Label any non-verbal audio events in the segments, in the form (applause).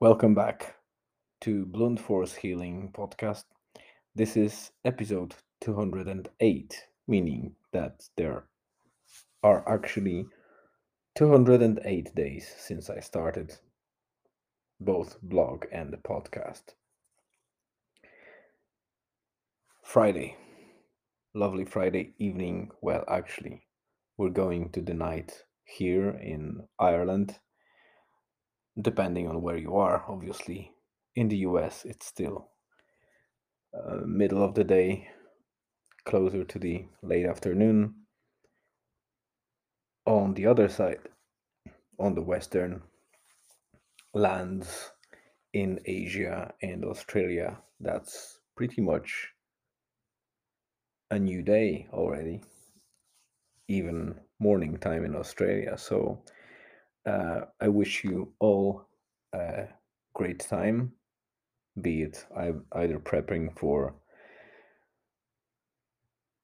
Welcome back to Blunt Force Healing Podcast. This is episode 208, meaning that there are actually 208 days since I started both blog and the podcast. Friday, lovely Friday evening. Well, actually, we're going to the night here in Ireland depending on where you are, obviously. In the US, it's still uh, middle of the day, closer to the late afternoon. On the other side, on the western lands in Asia and Australia, that's pretty much a new day already, even morning time in Australia. So uh, I wish you all a great time, be it either prepping for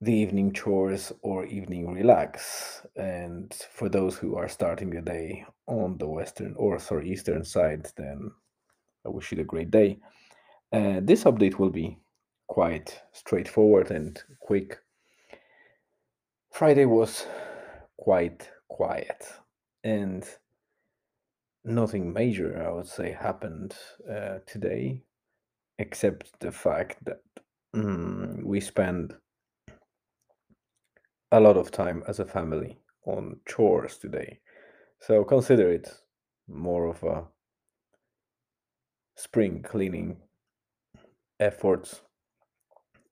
the evening chores or evening relax. And for those who are starting the day on the western or sorry eastern side, then I wish you a great day. Uh, this update will be quite straightforward and quick. Friday was quite quiet and nothing major, I would say, happened uh, today, except the fact that mm, we spend a lot of time as a family on chores today. So consider it more of a spring cleaning efforts.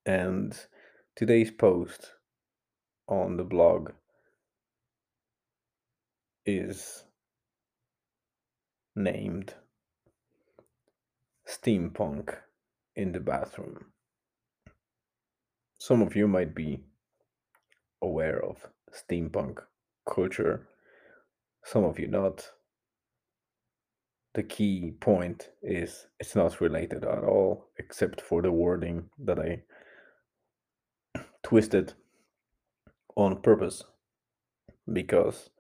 And today's post on the blog is named Steampunk in the bathroom. Some of you might be aware of steampunk culture, some of you not. The key point is it's not related at all, except for the wording that I twisted on purpose because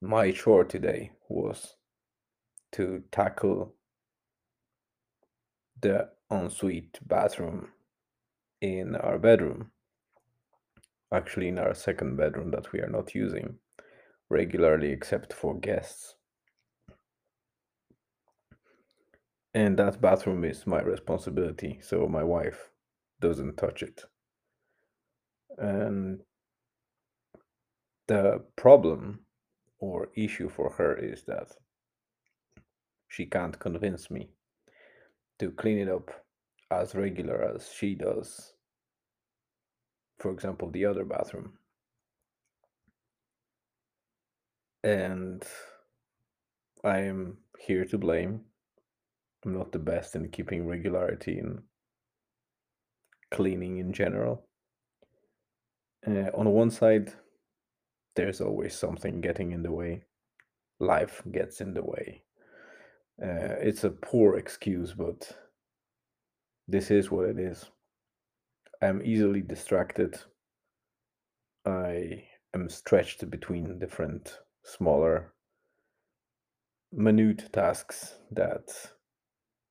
my chore today was to tackle the ensuite bathroom in our bedroom. Actually, in our second bedroom that we are not using regularly except for guests. And that bathroom is my responsibility, so my wife doesn't touch it. And the problem or issue for her is that she can't convince me to clean it up as regular as she does. For example, the other bathroom. And I am here to blame. I'm not the best in keeping regularity in cleaning in general. Uh, on one side, there's always something getting in the way. Life gets in the way. Uh, it's a poor excuse, but this is what it is. I'm easily distracted. I am stretched between different smaller, minute tasks that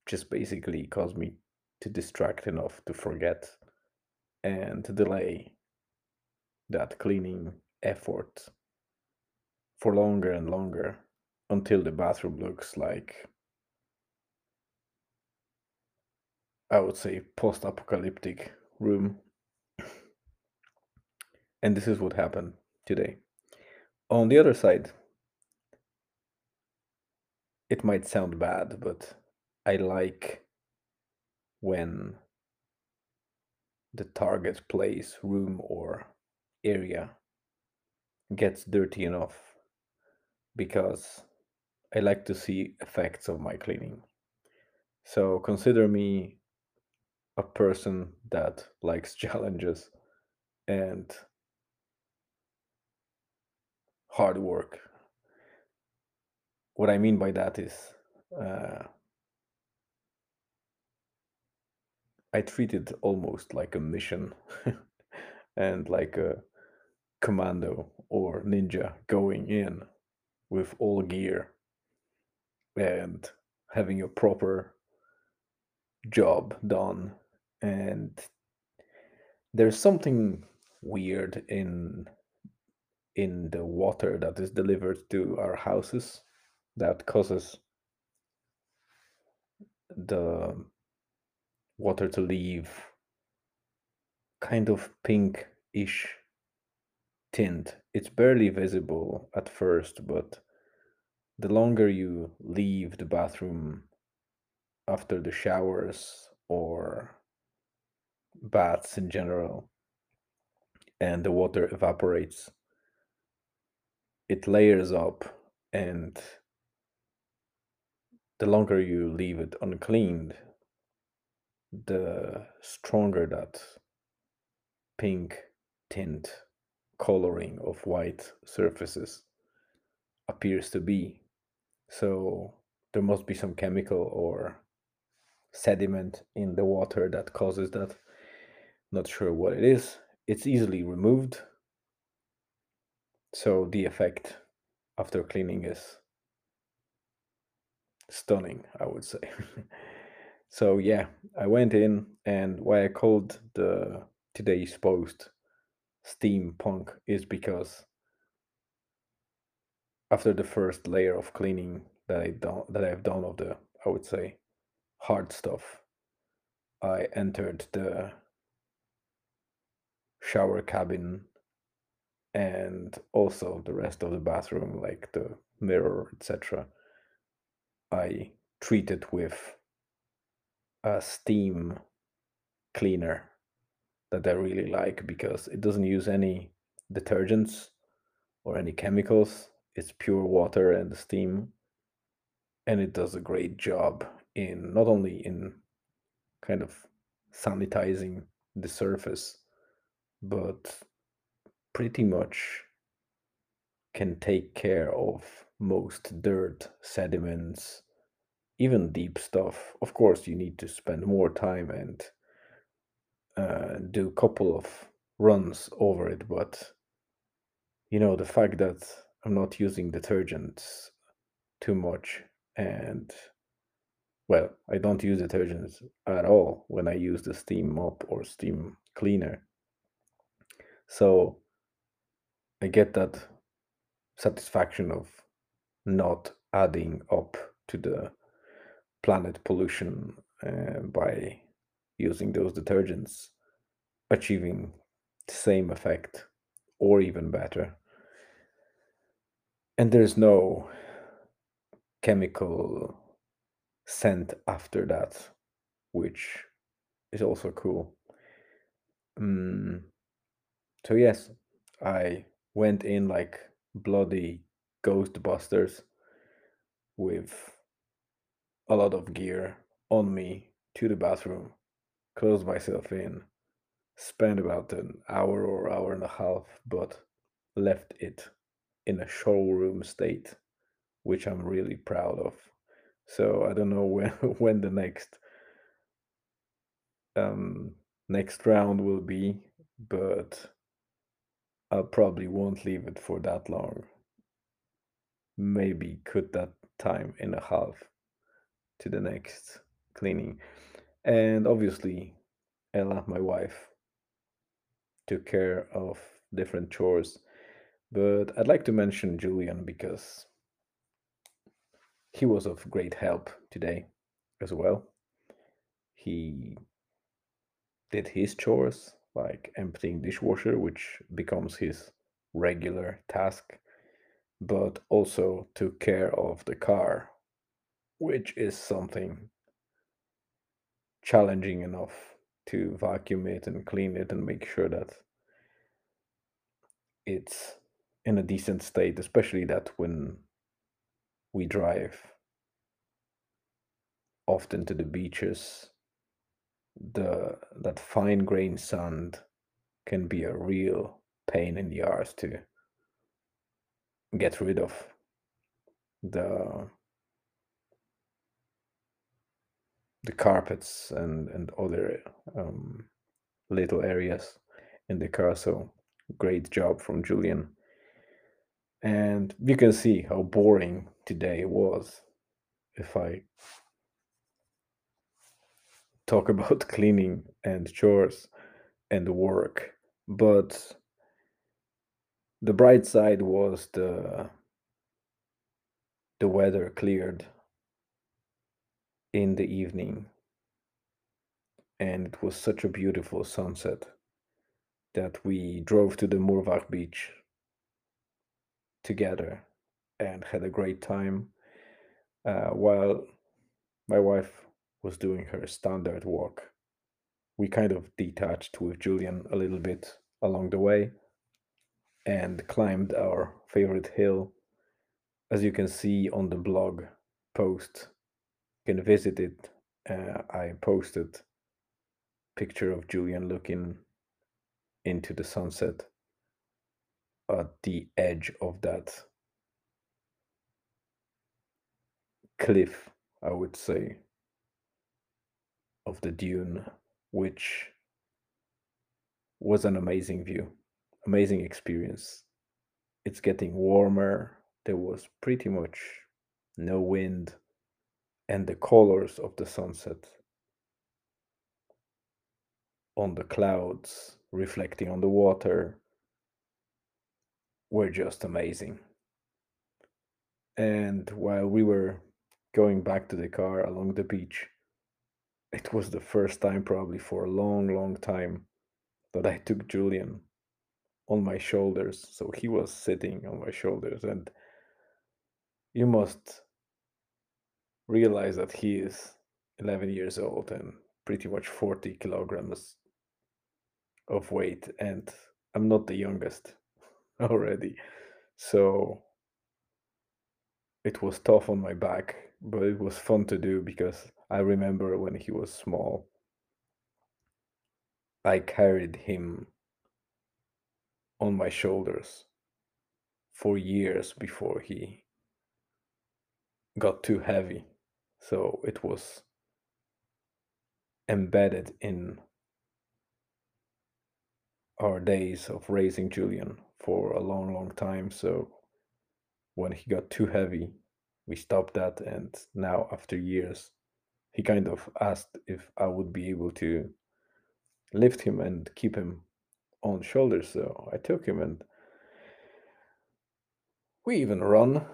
just basically cause me to distract enough to forget and to delay that cleaning effort for longer and longer until the bathroom looks like I would say post apocalyptic room. (laughs) And this is what happened today. On the other side, it might sound bad, but I like when the target place, room, or area gets dirty enough because I like to see effects of my cleaning. So consider me a person that (laughs) likes challenges and hard work. What I mean by that is uh, I treat it almost like a mission (laughs) and like a commando or ninja going in with all gear and having a proper job done. And there's something weird in in the water that is delivered to our houses that causes the water to leave kind of pink-ish tint. It's barely visible at first, but the longer you leave the bathroom after the showers or baths in general and the water evaporates, it layers up and the longer you leave it uncleaned, the stronger that pink tint coloring of white surfaces appears to be. So there must be some chemical or sediment in the water that causes that. Not sure what it is. It's easily removed. So the effect after cleaning is stunning, I would say. (laughs) so yeah, I went in and why I called the today's post steampunk is because after the first layer of cleaning that I done that I've done of the I would say hard stuff, I entered the shower cabin and also the rest of the bathroom like the mirror etc I treat it with a steam cleaner that I really like because it doesn't use any detergents or any chemicals. It's pure water and steam. And it does a great job in not only in kind of sanitizing the surface, but pretty much can take care of most dirt, sediments, even deep stuff. Of course, you need to spend more time and uh, do a couple of runs over it, but you know, the fact that I'm not using detergents too much and well, I don't use detergents at all when I use the steam mop or steam cleaner. So I get that satisfaction of not adding up to the planet pollution uh, by using those detergents, achieving the same effect or even better. And there's no chemical scent after that, which is also cool. Mm, so, yes, I went in like bloody Ghostbusters with a lot of gear on me to the bathroom, closed myself in, spent about an hour or hour and a half, but left it in a showroom state, which I'm really proud of. So I don't know (laughs) when when the next um next round will be, but I probably won't leave it for that long. Maybe cut that time in a half to the next cleaning. And obviously, Ella, my wife, took care of different chores. But I'd like to mention Julian because he was of great help today as well. He did his chores, like emptying dishwasher, which becomes his regular task, but also took care of the car, which is something challenging enough to vacuum it and clean it and make sure that it's in a decent state, especially that when we drive often to the beaches, the that fine grain sand can be a real pain in the arse to get rid of the the carpets and and other um, little areas in the car. So great job from Julian. And you can see how boring today was. if I talk (laughs) about cleaning and chores and work. But the bright side was the the weather cleared in the evening and it was such a beautiful sunset that we drove to the Murvagh beach together and had a great time uh, while my wife was doing her standard walk. We kind of detached with Julian a little bit along the way and climbed our favorite hill. As you can see on the blog post, can visit it. Uh, I posted picture of Julian looking into the sunset at the edge of that cliff, I would say, of the dune, which was an amazing view, amazing experience. It's getting warmer. There was pretty much no wind, and the colors of the sunset on the clouds reflecting on the water were just amazing. And while we were going back to the car along the beach, it was the first time, probably for a long, long time, that I took Julian on my shoulders. So he was sitting on my shoulders, and you must realize that he is 11 years old and pretty much 40 kilograms of weight, and I'm not the youngest (laughs) already. So it was tough on my back, but it was fun to do because I remember when he was small, I carried him on my shoulders for years before he got too heavy. So it was embedded in our days of raising Julian for a long, long time. So when he got too heavy, we stopped that. And now, after years, he kind of asked if I would be able to lift him and keep him on shoulders. So I took him and we even run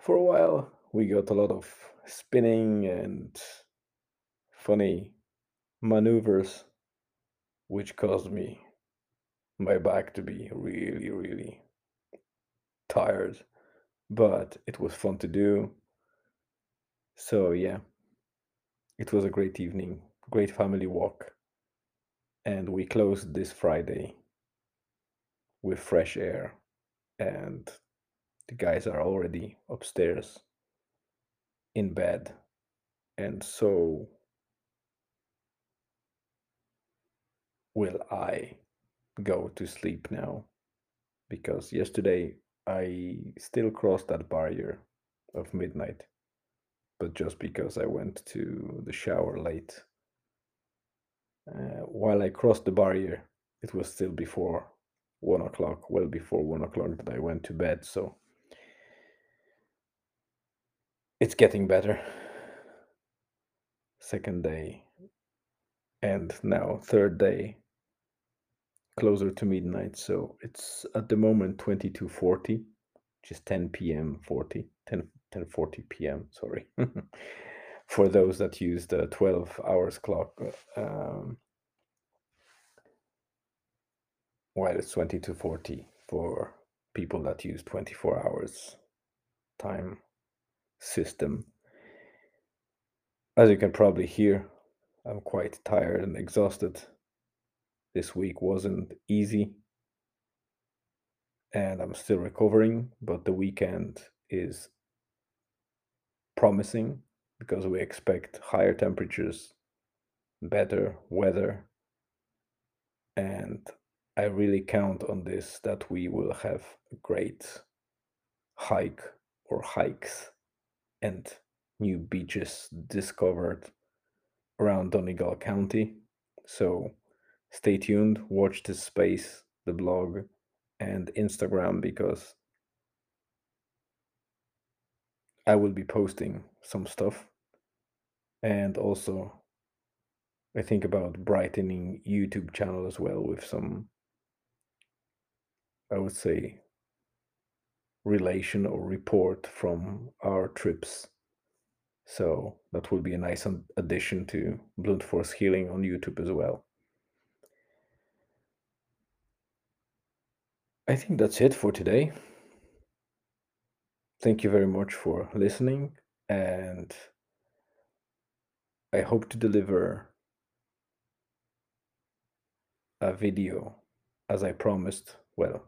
for a while. We got a lot of spinning and funny maneuvers, which caused me my back to be really, really tired, but it was fun to do. So, yeah, it was a great evening, great family walk. And we closed this Friday with fresh air, and the guys are already upstairs in bed. And so will I go to sleep now because yesterday I still crossed that barrier of midnight, but just because I went to the shower late. Uh, while I crossed the barrier, it was still before one o'clock, well before one o'clock that I went to bed, so it's getting better. Second day, and now third day closer to midnight. So it's at the moment 2240, which is 10 p.m. 40, 10, 10 40 p.m. Sorry. (laughs) For those that use the 12 hours clock, um, while it's 2240 for people that use 24 hours time system. As you can probably hear, I'm quite tired and exhausted this week wasn't easy and I'm still recovering, but the weekend is promising because we expect higher temperatures, better weather, and I really count on this that we will have a great hike or hikes and new beaches discovered around Donegal County. So stay tuned, watch this space, the blog, and Instagram because I will be posting some stuff And also, I think about brightening YouTube channel as well with some, I would say, relation or report from our trips. So that will be a nice addition to Blunt Force Healing on YouTube as well. I think that's it for today. Thank you very much for listening, and I hope to deliver a video as I promised. Well,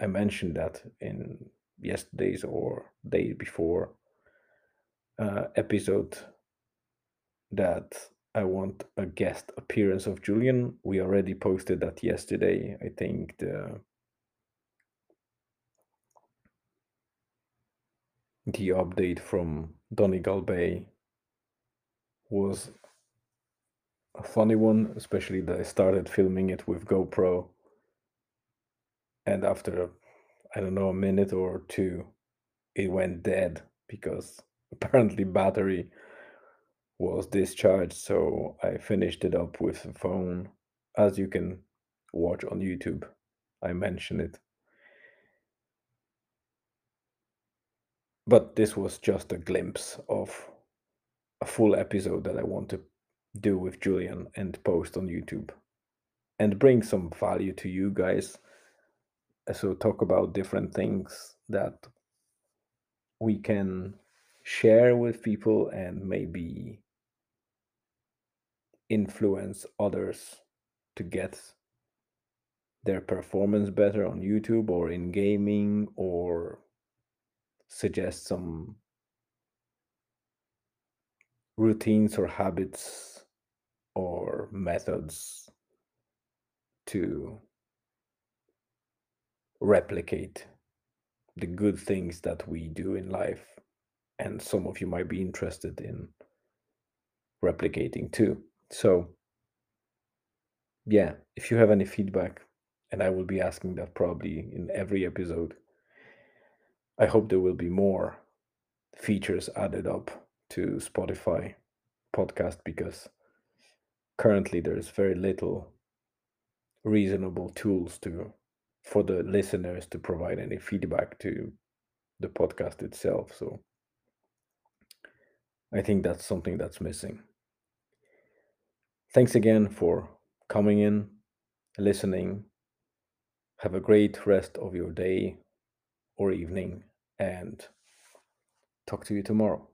I mentioned that in yesterday's or day before uh, episode that I want a guest appearance of Julian. We already posted that yesterday. I think the the update from Donegal Bay was a funny one, especially that I started filming it with GoPro. And after, I don't know, a minute or two, it went dead because (laughs) apparently battery was discharged. So I finished it up with the phone, as you can watch on YouTube. I mention it. But this was just a glimpse of a full episode that I want to do with Julian and post on YouTube and bring some value to you guys. So, talk about different things that we can share with people and maybe influence others to get their performance better on YouTube or in gaming or suggest some routines or habits or methods to replicate the good things that we do in life. And some of you might be interested in replicating too. So, yeah, if you have any feedback, and I will be asking that probably in every episode, I hope there will be more features added up to Spotify podcast because currently there's very little reasonable tools to for the listeners to provide any feedback to the podcast itself so. I think that's something that's missing. Thanks again for coming in listening. Have a great rest of your day or evening and talk to you tomorrow.